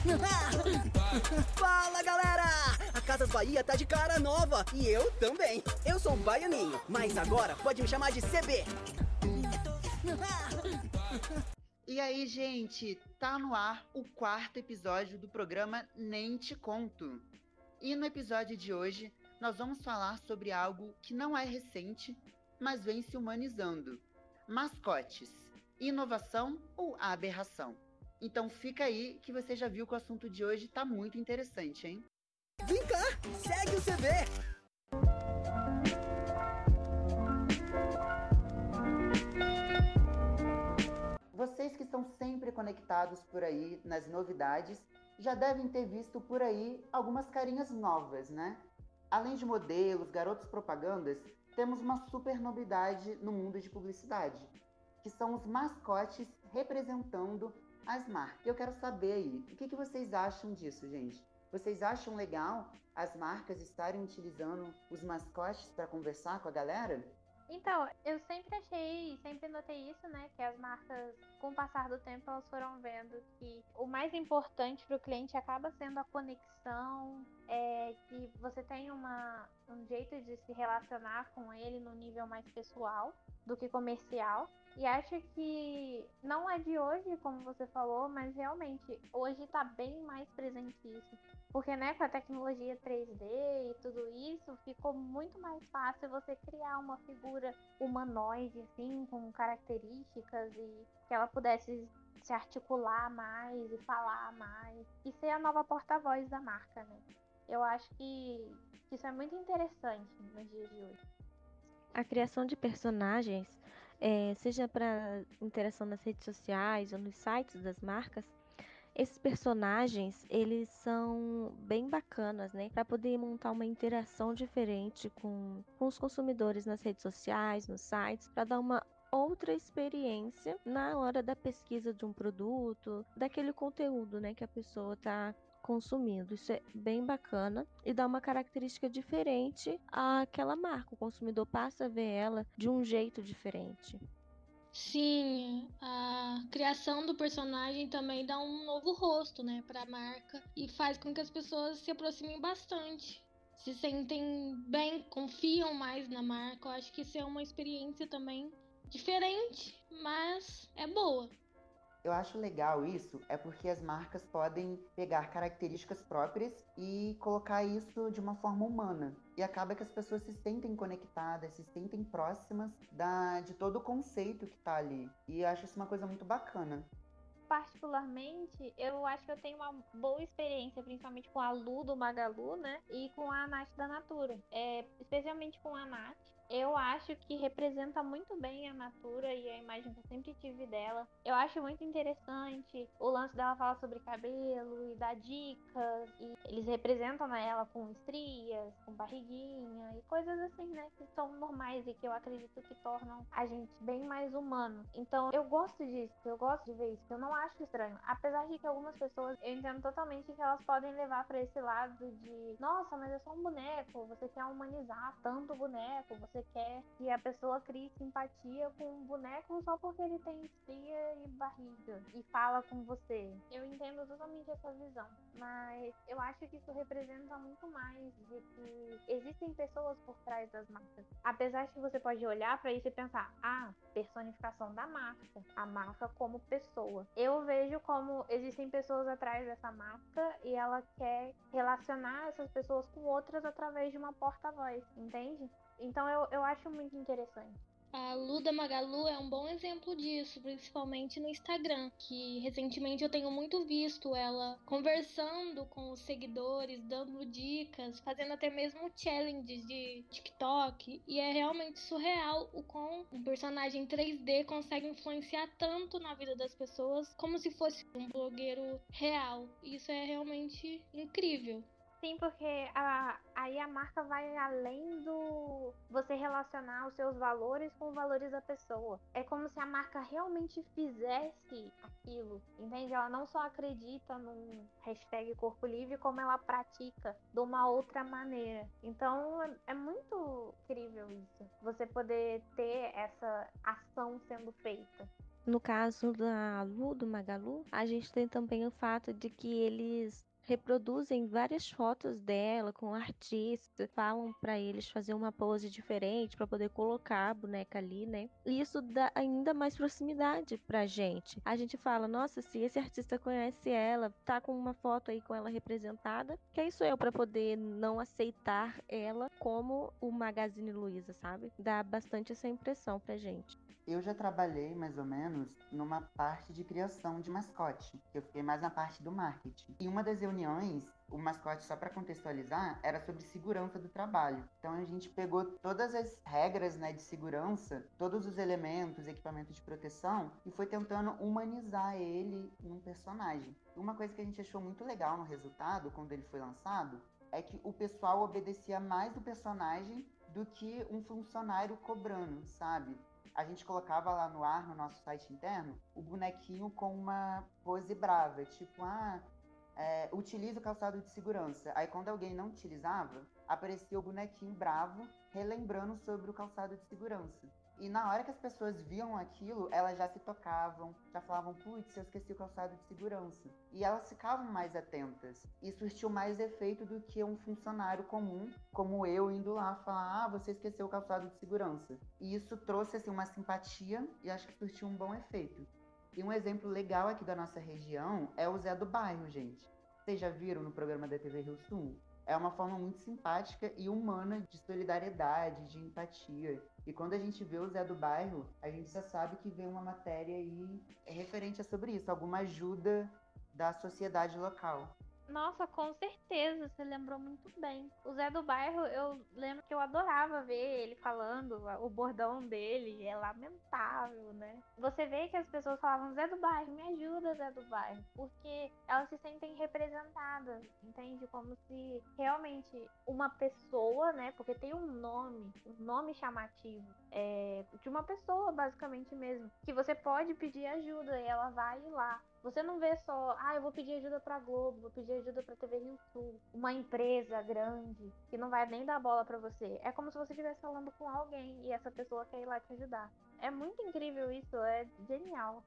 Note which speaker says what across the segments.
Speaker 1: Fala galera! A Casas Bahia tá de cara nova e eu também. Eu sou o Baianinho, mas agora pode me chamar de CB.
Speaker 2: E aí, gente, tá no ar o quarto episódio do programa Nem Te Conto. E no episódio de hoje, nós vamos falar sobre algo que não é recente, mas vem se humanizando: mascotes. Inovação ou aberração? Então fica aí que você já viu que o assunto de hoje tá muito interessante, hein?
Speaker 1: Vem cá, segue o CB!
Speaker 2: Vocês que estão sempre conectados por aí nas novidades, já devem ter visto por aí algumas carinhas novas, né? Além de modelos, garotos propagandas, temos uma super novidade no mundo de publicidade, que são os mascotes representando as marcas. Eu quero saber aí, o que, que vocês acham disso, gente? Vocês acham legal as marcas estarem utilizando os mascotes para conversar com a galera?
Speaker 3: Então, eu sempre achei, sempre notei isso, né? Que as marcas, com o passar do tempo, elas foram vendo que o mais importante para o cliente acaba sendo a conexão, é, que você tem uma, um jeito de se relacionar com ele no nível mais pessoal do que comercial. E acho que não é de hoje, como você falou, mas realmente hoje está bem mais presente isso. Porque, né, com a tecnologia 3D e tudo isso, ficou muito mais fácil você criar uma figura humanoide, assim, com características e que ela pudesse se articular mais e falar mais e ser a nova porta-voz da marca, né? Eu acho que isso é muito interessante nos dias de hoje.
Speaker 4: A criação de personagens, é, seja para interação nas redes sociais ou nos sites das marcas, esses personagens eles são bem bacanas, né? Para poder montar uma interação diferente com, com os consumidores nas redes sociais, nos sites, para dar uma outra experiência na hora da pesquisa de um produto, daquele conteúdo, né, que a pessoa está consumindo. Isso é bem bacana e dá uma característica diferente àquela marca. O consumidor passa a ver ela de um jeito diferente.
Speaker 5: Sim, a criação do personagem também dá um novo rosto, né, para a marca e faz com que as pessoas se aproximem bastante. Se sentem bem, confiam mais na marca. Eu acho que isso é uma experiência também diferente, mas é boa.
Speaker 2: Eu acho legal isso, é porque as marcas podem pegar características próprias e colocar isso de uma forma humana. E acaba que as pessoas se sentem conectadas, se sentem próximas da, de todo o conceito que tá ali. E eu acho isso uma coisa muito bacana
Speaker 3: particularmente, eu acho que eu tenho uma boa experiência, principalmente com a Lu do Magalu, né? E com a Nath da Natura. É, especialmente com a Nath. Eu acho que representa muito bem a Natura e a imagem que eu sempre tive dela. Eu acho muito interessante o lance dela falar sobre cabelo e dar dicas. E eles representam né, ela com estrias, com barriguinha e coisas assim, né? Que são normais e que eu acredito que tornam a gente bem mais humano. Então eu gosto disso, eu gosto de ver isso. Eu não acho estranho. Apesar de que algumas pessoas, eu entendo totalmente que elas podem levar para esse lado de, nossa, mas é só um boneco, você quer humanizar tanto o boneco, você quer que a pessoa crie simpatia com um boneco só porque ele tem estria e barriga e fala com você. Eu entendo totalmente essa visão, mas eu acho que isso representa muito mais de que existem pessoas por trás das marcas. Apesar de que você pode olhar para isso e pensar, ah, personificação da marca, a marca como pessoa. Eu vejo como existem pessoas atrás dessa marca e ela quer relacionar essas pessoas com outras através de uma porta-voz, entende? Então eu, eu acho muito interessante.
Speaker 5: A Luda Magalu é um bom exemplo disso, principalmente no Instagram, que recentemente eu tenho muito visto ela conversando com os seguidores, dando dicas, fazendo até mesmo challenges de TikTok, e é realmente surreal o quão um personagem 3D consegue influenciar tanto na vida das pessoas como se fosse um blogueiro real. Isso é realmente incrível.
Speaker 3: Sim, porque a, aí a marca vai além do você relacionar os seus valores com os valores da pessoa. É como se a marca realmente fizesse aquilo, entende? Ela não só acredita num hashtag corpo livre, como ela pratica de uma outra maneira. Então é, é muito incrível isso. Você poder ter essa ação sendo feita.
Speaker 4: No caso da Lu, do Magalu, a gente tem também o fato de que eles reproduzem várias fotos dela com artistas, falam para eles fazer uma pose diferente para poder colocar a boneca ali, né? E isso dá ainda mais proximidade pra gente. A gente fala, nossa, se esse artista conhece ela, tá com uma foto aí com ela representada, quem sou eu para poder não aceitar ela como o Magazine Luiza, sabe? Dá bastante essa impressão pra gente.
Speaker 2: Eu já trabalhei mais ou menos numa parte de criação de mascote. Eu fiquei mais na parte do marketing. Em uma das reuniões, o mascote, só para contextualizar, era sobre segurança do trabalho. Então a gente pegou todas as regras né, de segurança, todos os elementos, equipamentos de proteção e foi tentando humanizar ele num personagem. Uma coisa que a gente achou muito legal no resultado, quando ele foi lançado, é que o pessoal obedecia mais do personagem do que um funcionário cobrando, sabe? A gente colocava lá no ar, no nosso site interno, o bonequinho com uma pose brava, tipo, ah, é, utiliza o calçado de segurança. Aí quando alguém não utilizava, aparecia o bonequinho bravo, relembrando sobre o calçado de segurança. E na hora que as pessoas viam aquilo, elas já se tocavam, já falavam, putz, eu esqueci o calçado de segurança. E elas ficavam mais atentas. E surtiu mais efeito do que um funcionário comum, como eu, indo lá falar, ah, você esqueceu o calçado de segurança. E isso trouxe assim, uma simpatia e acho que surtiu um bom efeito. E um exemplo legal aqui da nossa região é o Zé do Bairro, gente. Vocês já viram no programa da TV Rio Sul? É uma forma muito simpática e humana de solidariedade, de empatia. E quando a gente vê o Zé do Bairro, a gente já sabe que vem uma matéria aí referente a sobre isso, alguma ajuda da sociedade local.
Speaker 3: Nossa, com certeza, você lembrou muito bem. O Zé do Bairro, eu lembro que eu adorava ver ele falando, o bordão dele é lamentável, né? Você vê que as pessoas falavam, Zé do Bairro, me ajuda, Zé do Bairro, porque elas se sentem representadas, entende? Como se realmente uma pessoa, né? Porque tem um nome, um nome chamativo é, de uma pessoa, basicamente mesmo, que você pode pedir ajuda e ela vai lá. Você não vê só, ah, eu vou pedir ajuda pra Globo, vou pedir ajuda pra TV Rio Sul, uma empresa grande que não vai nem dar bola para você. É como se você estivesse falando com alguém e essa pessoa quer ir lá te ajudar. É muito incrível isso, é genial.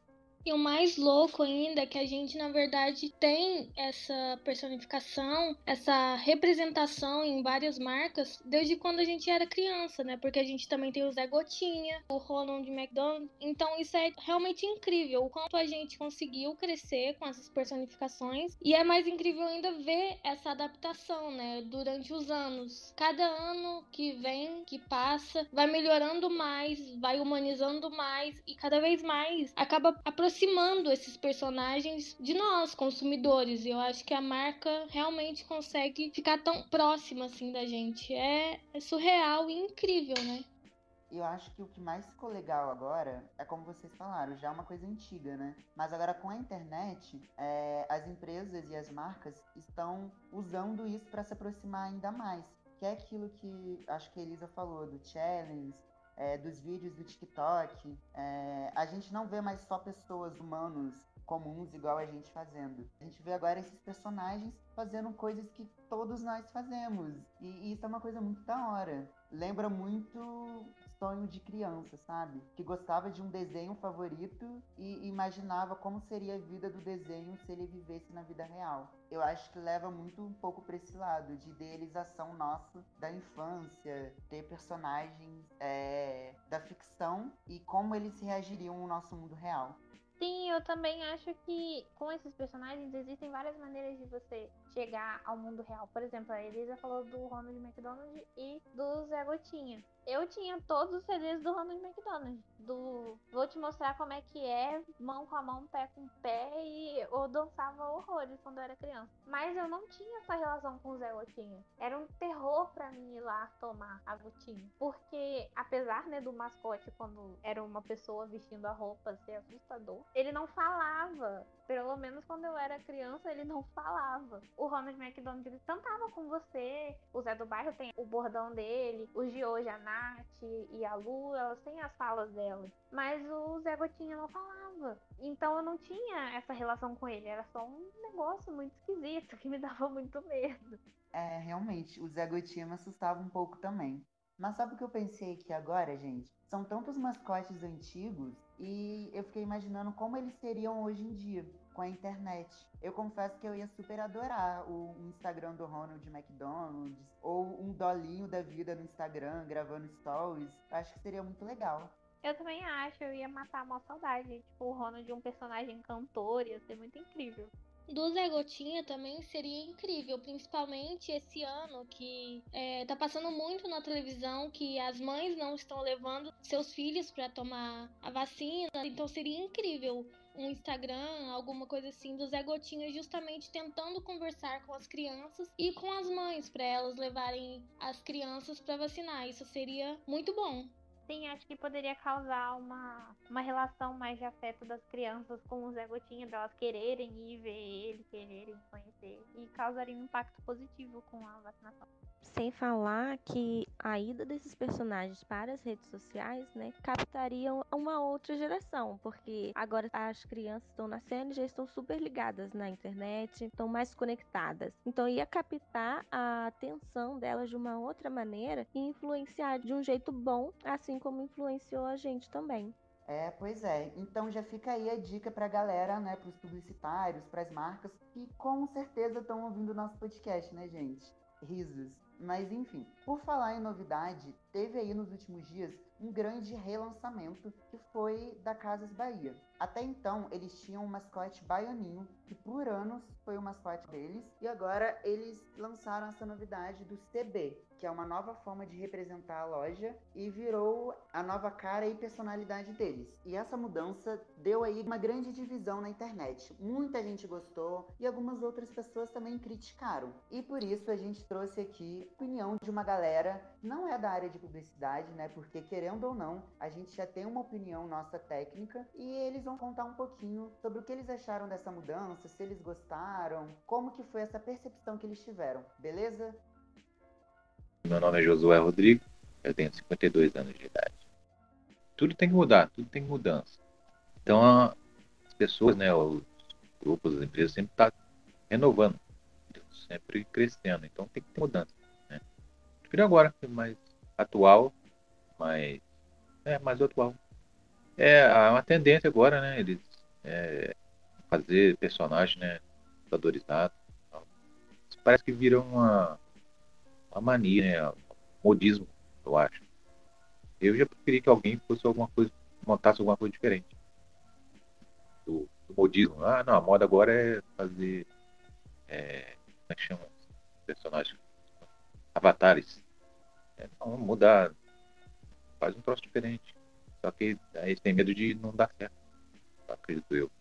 Speaker 5: E o mais louco ainda é que a gente, na verdade, tem essa personificação, essa representação em várias marcas desde quando a gente era criança, né? Porque a gente também tem o Zé Gotinha, o Ronald McDonald. Então isso é realmente incrível o quanto a gente conseguiu crescer com essas personificações. E é mais incrível ainda ver essa adaptação, né? Durante os anos. Cada ano que vem, que passa, vai melhorando mais, vai humanizando mais e cada vez mais acaba aproximando aproximando esses personagens de nós, consumidores. E eu acho que a marca realmente consegue ficar tão próxima assim da gente. É, é surreal e incrível, né?
Speaker 2: eu acho que o que mais ficou legal agora é como vocês falaram, já é uma coisa antiga, né? Mas agora com a internet, é, as empresas e as marcas estão usando isso para se aproximar ainda mais. Que é aquilo que acho que a Elisa falou, do challenge, é, dos vídeos do TikTok, é, a gente não vê mais só pessoas humanos comuns igual a gente fazendo. A gente vê agora esses personagens fazendo coisas que todos nós fazemos. E, e isso é uma coisa muito da hora. Lembra muito sonho de criança, sabe? Que gostava de um desenho favorito e imaginava como seria a vida do desenho se ele vivesse na vida real. Eu acho que leva muito um pouco para esse lado de idealização nossa da infância, ter personagens é, da ficção e como eles reagiriam no nosso mundo real.
Speaker 3: Sim, eu também acho que com esses personagens existem várias maneiras de você chegar ao mundo real. Por exemplo, a Elisa falou do Ronald McDonald e do Zé Gotinha eu tinha todos os CDs do Ronald McDonald. Do vou te mostrar como é que é, mão com a mão, pé com pé, e eu dançava horrores quando eu era criança. Mas eu não tinha essa relação com o Zé Gotinha. Era um terror para mim ir lá tomar a gotinha. Porque, apesar né, do mascote, quando era uma pessoa vestindo a roupa ser assustador, ele não falava. Pelo menos quando eu era criança, ele não falava. Ronald McDonald ele cantava com você. O Zé do Bairro tem o bordão dele. Os de hoje, a Nath e a Lu, elas têm as falas delas. Mas o Zé Gotinha não falava. Então eu não tinha essa relação com ele. Era só um negócio muito esquisito que me dava muito medo.
Speaker 2: É, realmente, o Zé Gotinha me assustava um pouco também. Mas sabe o que eu pensei aqui agora, gente? São tantos mascotes antigos e eu fiquei imaginando como eles seriam hoje em dia com a internet. Eu confesso que eu ia super adorar o Instagram do Ronald McDonald ou um dolinho da vida no Instagram gravando stories. Eu acho que seria muito legal.
Speaker 3: Eu também acho, eu ia matar uma saudade. Tipo, o Ronald um personagem cantor, ia ser muito incrível.
Speaker 5: Do Zé Gotinha também seria incrível, principalmente esse ano que é, tá passando muito na televisão que as mães não estão levando seus filhos para tomar a vacina. Então seria incrível um Instagram, alguma coisa assim do Zé Gotinha, justamente tentando conversar com as crianças e com as mães para elas levarem as crianças para vacinar. Isso seria muito bom.
Speaker 3: Sim, acho que poderia causar uma, uma relação mais de afeto das crianças com o Zé Gotinha, delas quererem ir ver ele, quererem conhecer, e causaria um impacto positivo com a vacinação.
Speaker 4: Sem falar que a ida desses personagens para as redes sociais, né, captariam uma outra geração, porque agora as crianças estão nascendo e já estão super ligadas na internet, estão mais conectadas. Então ia captar a atenção delas de uma outra maneira e influenciar de um jeito bom, assim como influenciou a gente também.
Speaker 2: É, pois é. Então já fica aí a dica para a galera, né, para os publicitários, para as marcas que com certeza estão ouvindo o nosso podcast, né, gente? Risos. Mas enfim, por falar em novidade, teve aí nos últimos dias um grande relançamento que foi da Casas Bahia. Até então, eles tinham um mascote baianinho, que por anos foi o mascote deles, e agora eles lançaram essa novidade do CB, que é uma nova forma de representar a loja e virou a nova cara e personalidade deles. E essa mudança deu aí uma grande divisão na internet. Muita gente gostou e algumas outras pessoas também criticaram. E por isso a gente trouxe aqui a opinião de uma galera, não é da área de publicidade, né? Porque querendo ou não, a gente já tem uma opinião nossa técnica e eles vão contar um pouquinho sobre o que eles acharam dessa mudança, se eles gostaram, como que foi essa percepção que eles tiveram, beleza?
Speaker 6: Meu nome é Josué Rodrigues, eu tenho 52 anos de idade. Tudo tem que mudar, tudo tem mudança. Então as pessoas, né, os grupos, as empresas sempre estão tá renovando, sempre crescendo. Então tem que ter mudança. Né? Prefiro agora, mais atual, mais, é, mais atual. É uma tendência agora, né? Eles é, fazer personagem, né, valorizados. Parece que viram uma uma mania, né? Modismo, eu acho. Eu já preferi que alguém fosse alguma coisa, montasse alguma coisa diferente. Do, do modismo. Ah, não, a moda agora é fazer. É, como é que chama? Personagens. Avatares. É, não, mudar. Faz um troço diferente. Só que aí eles têm medo de não dar certo. Acredito eu.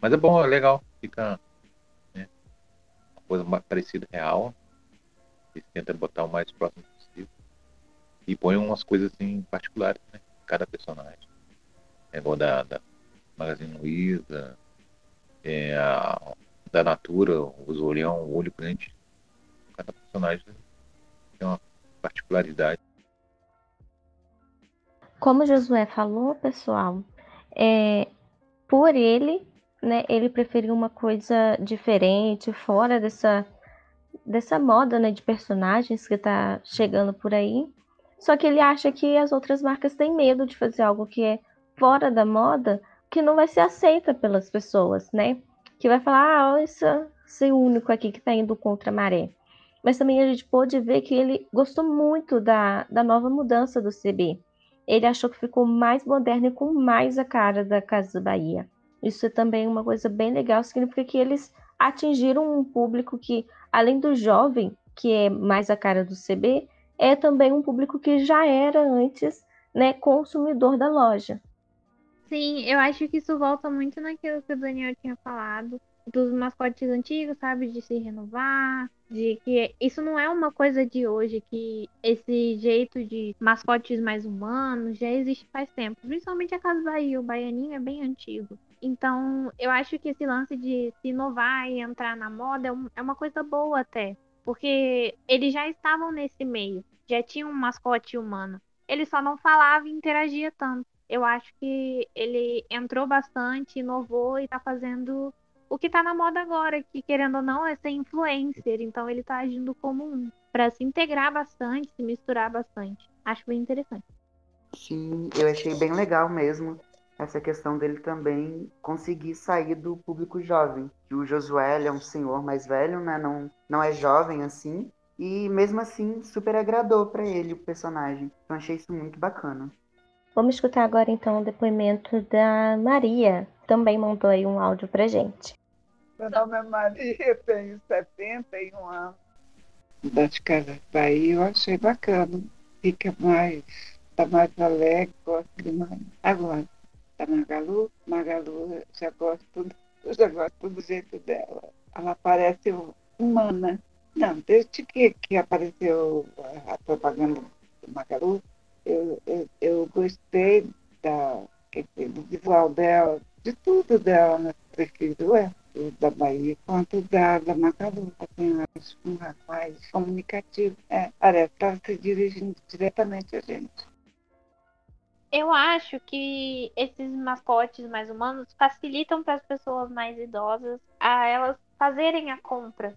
Speaker 6: Mas é bom, é legal. Fica né, uma coisa parecida, real. Eles tentam botar o mais próximo possível. E põem umas coisas assim particulares, né? Cada personagem. É igual da, da Magazine Luiza, é a, da Natura, os olhão, o olho grande. Cada personagem tem uma particularidade.
Speaker 4: Como Josué falou, pessoal, é, por ele, né, ele preferiu uma coisa diferente, fora dessa dessa moda, né, de personagens que tá chegando por aí. Só que ele acha que as outras marcas têm medo de fazer algo que é fora da moda, que não vai ser aceita pelas pessoas, né? Que vai falar, ah, esse, esse único aqui que tá indo contra a maré. Mas também a gente pôde ver que ele gostou muito da, da nova mudança do CB. Ele achou que ficou mais moderno e com mais a cara da Casa Bahia. Isso é também uma coisa bem legal, significa que eles atingiram um público que, além do jovem, que é mais a cara do CB, é também um público que já era antes né, consumidor da loja.
Speaker 3: Sim, eu acho que isso volta muito naquilo que o Daniel tinha falado, dos mascotes antigos, sabe? De se renovar, de que isso não é uma coisa de hoje, que esse jeito de mascotes mais humanos já existe faz tempo. Principalmente a Casa Bahia, o Baianinho é bem antigo. Então, eu acho que esse lance de se inovar e entrar na moda é, é uma coisa boa até. Porque eles já estavam nesse meio, já tinham um mascote humano. Ele só não falava e interagia tanto. Eu acho que ele entrou bastante, inovou e tá fazendo o que tá na moda agora, que querendo ou não é ser influencer. Então ele tá agindo como um, para se integrar bastante, se misturar bastante. Acho bem interessante.
Speaker 2: Sim, eu achei bem legal mesmo essa questão dele também conseguir sair do público jovem. Que o Josué é um senhor mais velho, né? Não, não é jovem assim. E mesmo assim, super agradou para ele o personagem. Então achei isso muito bacana.
Speaker 4: Vamos escutar agora então o depoimento da Maria. Também mandou aí um áudio pra gente.
Speaker 7: Meu nome é Maria, tenho 71 anos. Das Casas Bahia, eu achei bacana. Fica mais, tá mais alegre, gosto demais. Agora, da Magalu, Magalu, já gosto, eu já gosto do jeito dela. Ela parece humana. Não, desde que, que apareceu a propaganda do Magalu, eu, eu, eu gostei da, do visual dela, de tudo dela, né? prefiro é da Bahia quanto da, da Magalu. Assim, acho um rapaz comunicativo. É, parece que está se dirigindo diretamente a gente.
Speaker 3: Eu acho que esses mascotes mais humanos facilitam para as pessoas mais idosas a elas fazerem a compra.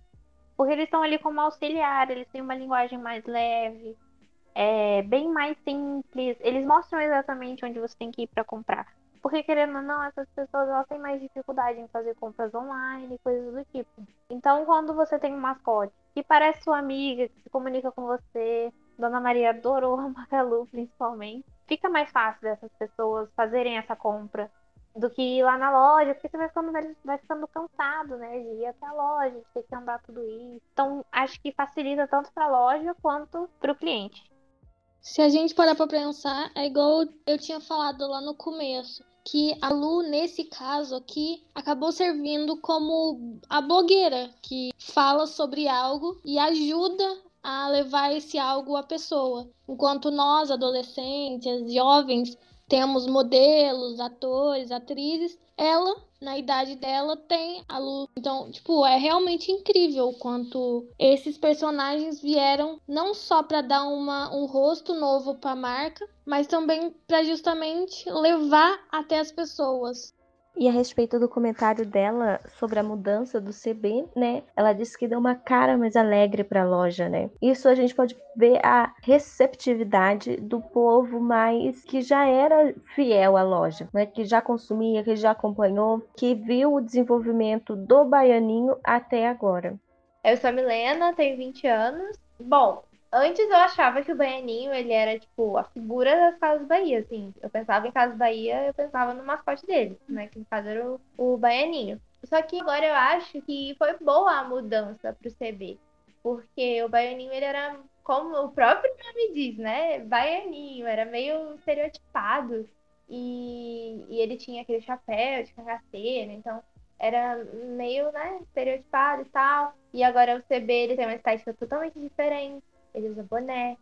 Speaker 3: Porque eles estão ali como auxiliar, eles têm uma linguagem mais leve, é bem mais simples. Eles mostram exatamente onde você tem que ir para comprar. Porque, querendo ou não, essas pessoas elas têm mais dificuldade em fazer compras online, coisas do tipo. Então, quando você tem um mascote que parece sua amiga, que se comunica com você, Dona Maria adorou a Magalu, principalmente, fica mais fácil dessas pessoas fazerem essa compra do que ir lá na loja, porque você vai ficando, vai ficando cansado, né, de ir até a loja, de ter que andar tudo isso. Então, acho que facilita tanto para a loja quanto para o cliente.
Speaker 5: Se a gente parar para pensar, é igual eu tinha falado lá no começo, que a Lu, nesse caso aqui, acabou servindo como a blogueira que fala sobre algo e ajuda a levar esse algo à pessoa. Enquanto nós, adolescentes, jovens, temos modelos, atores, atrizes, ela, na idade dela, tem a luz. Então, tipo, é realmente incrível o quanto esses personagens vieram não só para dar uma, um rosto novo para a marca, mas também para justamente levar até as pessoas.
Speaker 4: E a respeito do comentário dela sobre a mudança do CB, né? Ela disse que deu uma cara mais alegre para a loja, né? Isso a gente pode ver a receptividade do povo mais que já era fiel à loja, né? Que já consumia, que já acompanhou, que viu o desenvolvimento do baianinho até agora.
Speaker 3: Eu sou a Milena, tenho 20 anos. Bom, Antes eu achava que o Baianinho, ele era, tipo, a figura das Casas Bahia, assim. Eu pensava em Casas Bahia, eu pensava no mascote dele, né? Que no caso era o, o Baianinho. Só que agora eu acho que foi boa a mudança pro CB. Porque o Baianinho, ele era, como o próprio nome diz, né? Baianinho, era meio estereotipado. E, e ele tinha aquele chapéu de cangaceiro, então era meio, né, estereotipado e tal. E agora o CB, ele tem uma estética totalmente diferente ele usa boné.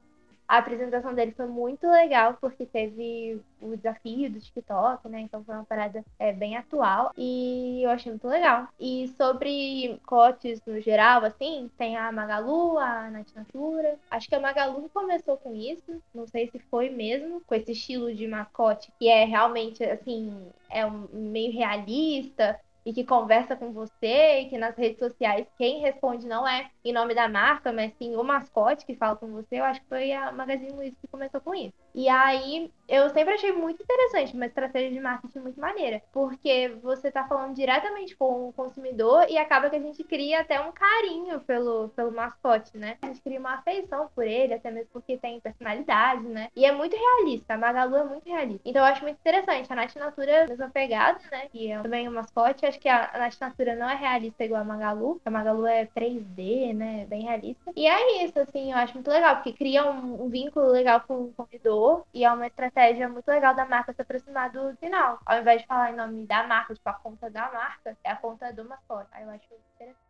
Speaker 3: A apresentação dele foi muito legal, porque teve o desafio do TikTok, né? Então foi uma parada é, bem atual e eu achei muito legal. E sobre cotes no geral, assim, tem a Magalu, a Nath Natura. Acho que a Magalu começou com isso, não sei se foi mesmo, com esse estilo de mascote que é realmente, assim, é um meio realista e que conversa com você e que nas redes sociais quem responde não é em nome da marca, mas sim o mascote que fala com você. Eu acho que foi a Magazine Luiza que começou com isso. E aí eu sempre achei muito interessante, uma estratégia de marketing muito maneira, porque você tá falando diretamente com o consumidor e acaba que a gente cria até um carinho pelo, pelo mascote, né? A gente cria uma afeição por ele, até mesmo porque tem personalidade, né? E é muito realista, a Magalu é muito realista. Então eu acho muito interessante. A Nath Natura, mesma pegada, né? Que é também o mascote. Acho que a Nath Natura não é realista igual a Magalu. A Magalu é 3D, né? Bem realista. E é isso, assim, eu acho muito legal, porque cria um, um vínculo legal com o consumidor e é uma estratégia muito legal da marca se aproximar do final. Ao invés de falar em nome da marca, tipo, a conta da marca, é a conta do mascote. Aí eu acho interessante.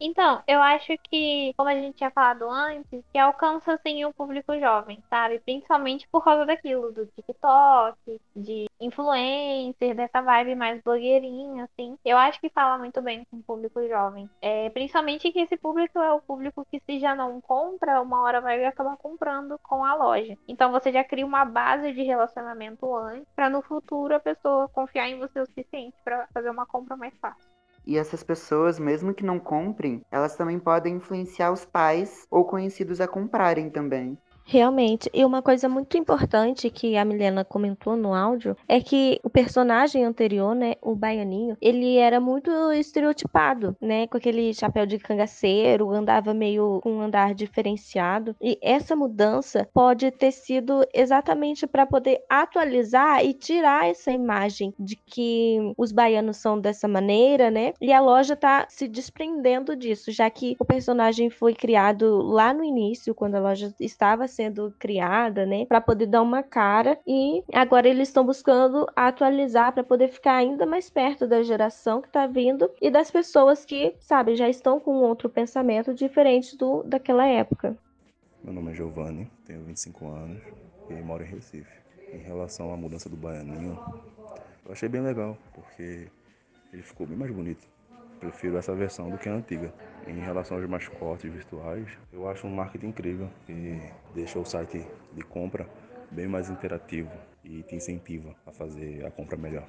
Speaker 3: Então, eu acho que, como a gente tinha falado antes, que alcança assim o público jovem, sabe? Principalmente por causa daquilo, do TikTok, de influencer, dessa vibe mais blogueirinha, assim. Eu acho que fala muito bem com o público jovem. É, principalmente que esse público é o público que, se já não compra, uma hora vai acabar comprando com a loja. Então você já cria uma base de relacionamento antes, para no futuro a pessoa confiar em você o suficiente para fazer uma compra mais fácil.
Speaker 2: E essas pessoas, mesmo que não comprem, elas também podem influenciar os pais ou conhecidos a comprarem também.
Speaker 4: Realmente. E uma coisa muito importante que a Milena comentou no áudio é que o personagem anterior, né, o Baianinho, ele era muito estereotipado, né, com aquele chapéu de cangaceiro, andava meio com um andar diferenciado. E essa mudança pode ter sido exatamente para poder atualizar e tirar essa imagem de que os baianos são dessa maneira, né? E a loja tá se desprendendo disso, já que o personagem foi criado lá no início, quando a loja estava sendo criada, né, para poder dar uma cara e agora eles estão buscando atualizar para poder ficar ainda mais perto da geração que está vindo e das pessoas que, sabe, já estão com outro pensamento diferente do daquela época.
Speaker 8: Meu nome é Giovanni, tenho 25 anos e moro em Recife. Em relação à mudança do baianinho, eu achei bem legal, porque ele ficou bem mais bonito. Prefiro essa versão do que a antiga. Em relação aos mascotes virtuais, eu acho um marketing incrível e deixa o site de compra bem mais interativo e te incentiva a fazer a compra melhor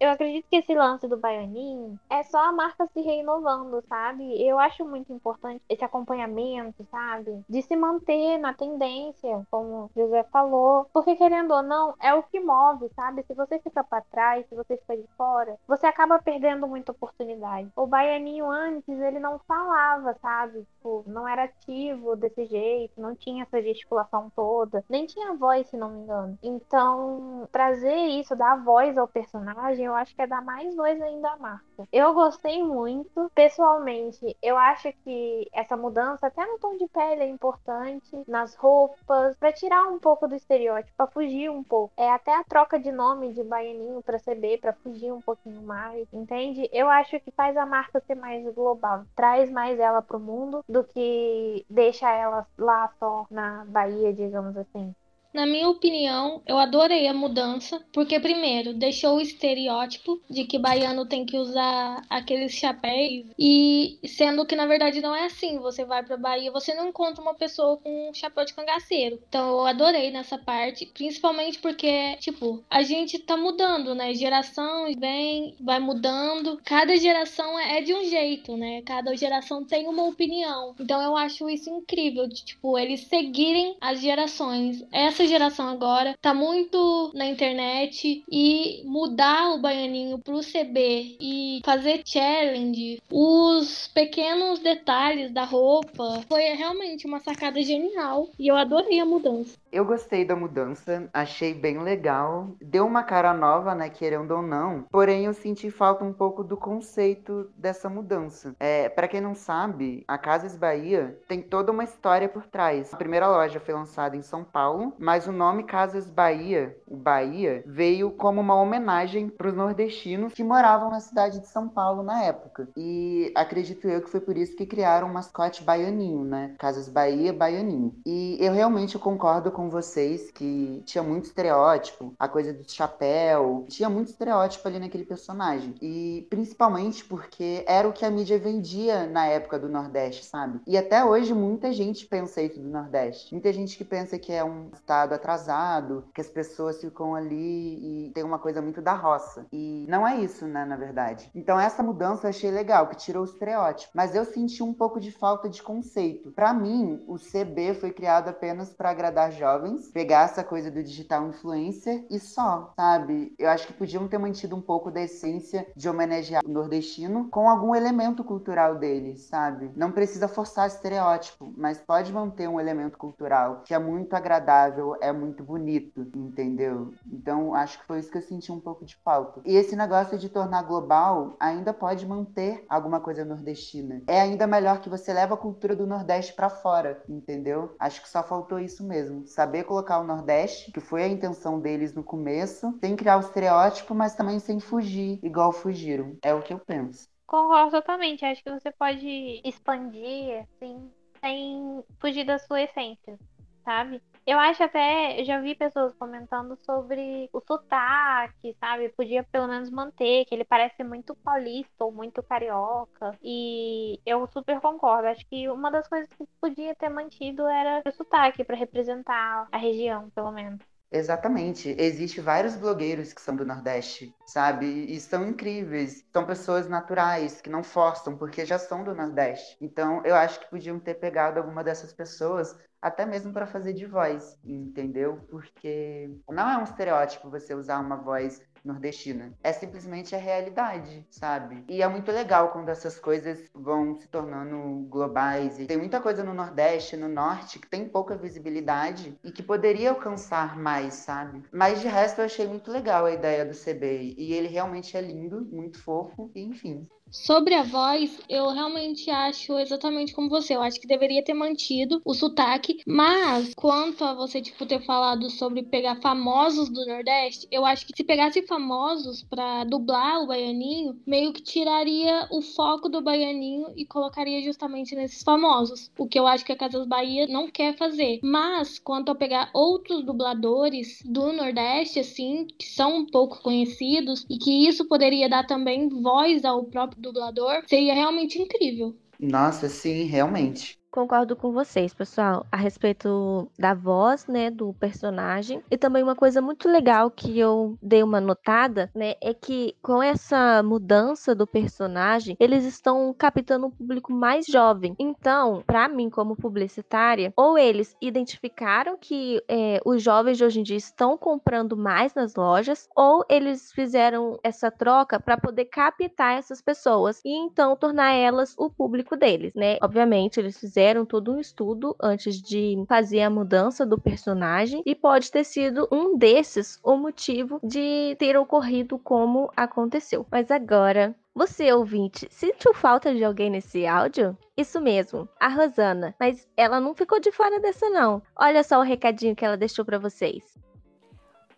Speaker 3: eu acredito que esse lance do Baianinho é só a marca se renovando, sabe? Eu acho muito importante esse acompanhamento, sabe? De se manter na tendência, como o José falou. Porque, querendo ou não, é o que move, sabe? Se você fica para trás, se você fica de fora, você acaba perdendo muita oportunidade. O Baianinho antes, ele não falava, sabe? Tipo, não era ativo desse jeito, não tinha essa gesticulação toda, nem tinha voz, se não me engano. Então, trazer isso, dar voz ao personagem, eu acho que é dar mais voz ainda à marca. Eu gostei muito. Pessoalmente, eu acho que essa mudança, até no tom de pele, é importante, nas roupas, para tirar um pouco do estereótipo, para fugir um pouco. É até a troca de nome de baianinho para CB, para fugir um pouquinho mais, entende? Eu acho que faz a marca ser mais global, traz mais ela pro mundo do que deixa ela lá só na Bahia, digamos assim.
Speaker 5: Na minha opinião, eu adorei a mudança, porque primeiro deixou o estereótipo de que baiano tem que usar aqueles chapéus e sendo que na verdade não é assim. Você vai para Bahia, você não encontra uma pessoa com um chapéu de cangaceiro. Então eu adorei nessa parte, principalmente porque tipo, a gente tá mudando, né? Geração vem, vai mudando. Cada geração é de um jeito, né? Cada geração tem uma opinião. Então eu acho isso incrível, de, tipo, eles seguirem as gerações. Essa essa geração agora tá muito na internet e mudar o baianinho pro CB e fazer challenge, os pequenos detalhes da roupa, foi realmente uma sacada genial e eu adorei a mudança.
Speaker 2: Eu gostei da mudança, achei bem legal. Deu uma cara nova, né, querendo ou não. Porém, eu senti falta um pouco do conceito dessa mudança. É, para quem não sabe, a Casas Bahia tem toda uma história por trás. A primeira loja foi lançada em São Paulo, mas o nome Casas Bahia, o Bahia, veio como uma homenagem para os nordestinos que moravam na cidade de São Paulo na época. E acredito eu que foi por isso que criaram o mascote baianinho, né? Casas Bahia, Baianinho. E eu realmente concordo com vocês que tinha muito estereótipo, a coisa do chapéu, tinha muito estereótipo ali naquele personagem. E principalmente porque era o que a mídia vendia na época do Nordeste, sabe? E até hoje muita gente pensa isso do Nordeste. Muita gente que pensa que é um estado atrasado, que as pessoas ficam ali e tem uma coisa muito da roça. E não é isso, né, na verdade. Então essa mudança eu achei legal, que tirou o estereótipo. Mas eu senti um pouco de falta de conceito. Para mim, o CB foi criado apenas para agradar jovens jovens, pegar essa coisa do digital influencer e só, sabe? Eu acho que podiam ter mantido um pouco da essência de homenagear o nordestino com algum elemento cultural dele, sabe? Não precisa forçar estereótipo, mas pode manter um elemento cultural que é muito agradável, é muito bonito, entendeu? Então, acho que foi isso que eu senti um pouco de falta. E esse negócio de tornar global ainda pode manter alguma coisa nordestina. É ainda melhor que você leva a cultura do Nordeste para fora, entendeu? Acho que só faltou isso mesmo, saber colocar o Nordeste, que foi a intenção deles no começo, sem criar o estereótipo, mas também sem fugir, igual fugiram. É o que eu penso.
Speaker 3: Concordo totalmente. Acho que você pode expandir, assim, sem fugir da sua essência, sabe? Eu acho até, eu já vi pessoas comentando sobre o sotaque, sabe? Podia pelo menos manter, que ele parece muito paulista ou muito carioca. E eu super concordo. Acho que uma das coisas que podia ter mantido era o sotaque para representar a região, pelo menos.
Speaker 2: Exatamente. Existem vários blogueiros que são do Nordeste, sabe? E são incríveis. São pessoas naturais, que não forçam, porque já são do Nordeste. Então, eu acho que podiam ter pegado alguma dessas pessoas até mesmo para fazer de voz, entendeu? Porque não é um estereótipo você usar uma voz nordestina. É simplesmente a realidade, sabe? E é muito legal quando essas coisas vão se tornando globais. E tem muita coisa no Nordeste, no Norte, que tem pouca visibilidade e que poderia alcançar mais, sabe? Mas de resto eu achei muito legal a ideia do CB. E ele realmente é lindo, muito fofo, e enfim.
Speaker 5: Sobre a voz, eu realmente acho exatamente como você. Eu acho que deveria ter mantido o sotaque. Mas, quanto a você, tipo, ter falado sobre pegar famosos do Nordeste, eu acho que se pegasse famosos para dublar o baianinho, meio que tiraria o foco do baianinho e colocaria justamente nesses famosos. O que eu acho que a Casas Bahia não quer fazer. Mas, quanto a pegar outros dubladores do Nordeste, assim, que são um pouco conhecidos, e que isso poderia dar também voz ao próprio dublador, seria realmente incrível.
Speaker 2: Nossa, sim, realmente.
Speaker 4: Concordo com vocês, pessoal, a respeito da voz, né, do personagem. E também uma coisa muito legal que eu dei uma notada, né, é que com essa mudança do personagem, eles estão captando um público mais jovem. Então, para mim, como publicitária, ou eles identificaram que é, os jovens de hoje em dia estão comprando mais nas lojas, ou eles fizeram essa troca para poder captar essas pessoas e então tornar elas o público deles, né? Obviamente, eles fizeram fizeram todo um estudo antes de fazer a mudança do personagem e pode ter sido um desses o motivo de ter ocorrido como aconteceu. Mas agora você, ouvinte, sentiu falta de alguém nesse áudio? Isso mesmo, a Rosana. Mas ela não ficou de fora dessa não. Olha só o recadinho que ela deixou para vocês.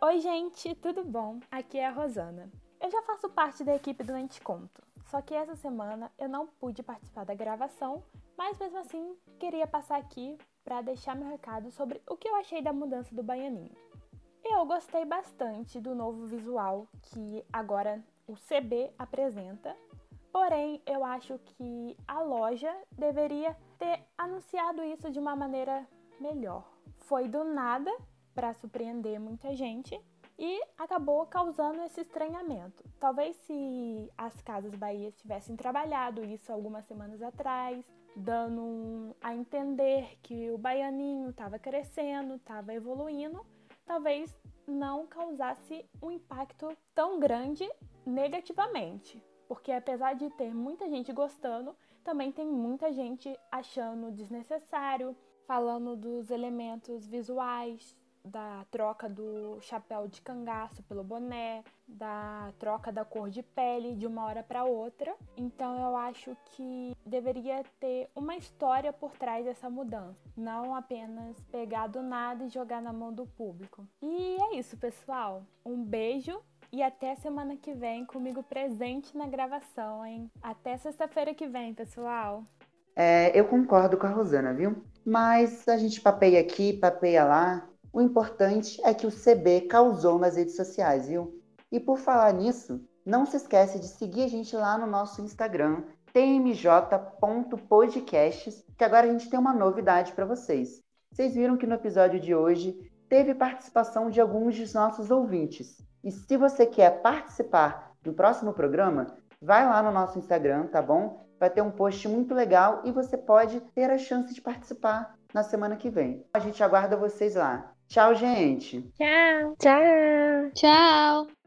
Speaker 9: Oi, gente, tudo bom? Aqui é a Rosana. Eu já faço parte da equipe do Anticonto, só que essa semana eu não pude participar da gravação mas mesmo assim, queria passar aqui para deixar meu recado sobre o que eu achei da mudança do Baianinho. Eu gostei bastante do novo visual que agora o CB apresenta, porém eu acho que a loja deveria ter anunciado isso de uma maneira melhor. Foi do nada para surpreender muita gente e acabou causando esse estranhamento. Talvez se as Casas Bahia tivessem trabalhado isso algumas semanas atrás, dando a entender que o baianinho estava crescendo, estava evoluindo, talvez não causasse um impacto tão grande negativamente. Porque apesar de ter muita gente gostando, também tem muita gente achando desnecessário, falando dos elementos visuais, da troca do chapéu de cangaço pelo boné, da troca da cor de pele de uma hora para outra. Então eu acho que deveria ter uma história por trás dessa mudança, não apenas pegar do nada e jogar na mão do público. E é isso, pessoal. Um beijo e até semana que vem comigo presente na gravação, hein? Até sexta-feira que vem, pessoal.
Speaker 2: É, eu concordo com a Rosana, viu? Mas a gente papeia aqui, papeia lá. O importante é que o CB causou nas redes sociais, viu? E por falar nisso, não se esquece de seguir a gente lá no nosso Instagram, tmj.podcasts, que agora a gente tem uma novidade para vocês. Vocês viram que no episódio de hoje teve participação de alguns dos nossos ouvintes. E se você quer participar do próximo programa, vai lá no nosso Instagram, tá bom? Vai ter um post muito legal e você pode ter a chance de participar na semana que vem. A gente aguarda vocês lá. Tchau, gente.
Speaker 3: Tchau.
Speaker 4: Tchau.
Speaker 5: Tchau.